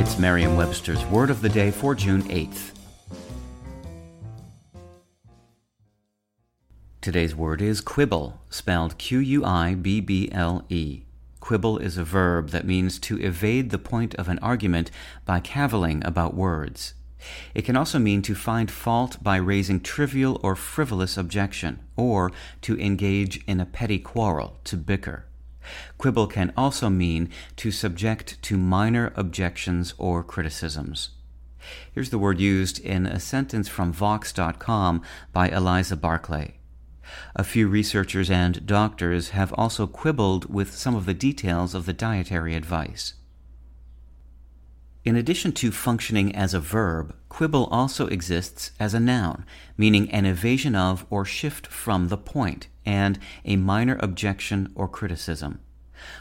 It's Merriam-Webster's Word of the Day for June 8th. Today's word is quibble, spelled Q-U-I-B-B-L-E. Quibble is a verb that means to evade the point of an argument by cavilling about words. It can also mean to find fault by raising trivial or frivolous objection, or to engage in a petty quarrel, to bicker. Quibble can also mean to subject to minor objections or criticisms. Here's the word used in a sentence from Vox.com by Eliza Barclay. A few researchers and doctors have also quibbled with some of the details of the dietary advice. In addition to functioning as a verb, quibble also exists as a noun, meaning an evasion of or shift from the point, and a minor objection or criticism.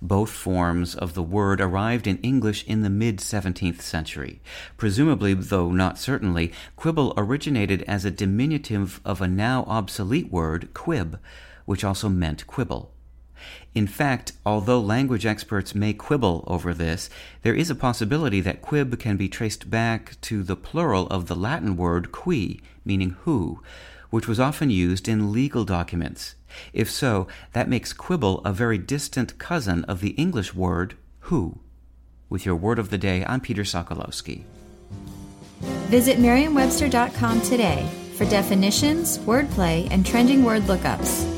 Both forms of the word arrived in English in the mid 17th century. Presumably, though not certainly, quibble originated as a diminutive of a now obsolete word, quib, which also meant quibble. In fact, although language experts may quibble over this, there is a possibility that quib can be traced back to the plural of the Latin word qui, meaning who, which was often used in legal documents. If so, that makes quibble a very distant cousin of the English word who. With your word of the day, I'm Peter Sokolowski. Visit merriam-webster.com today for definitions, wordplay, and trending word lookups.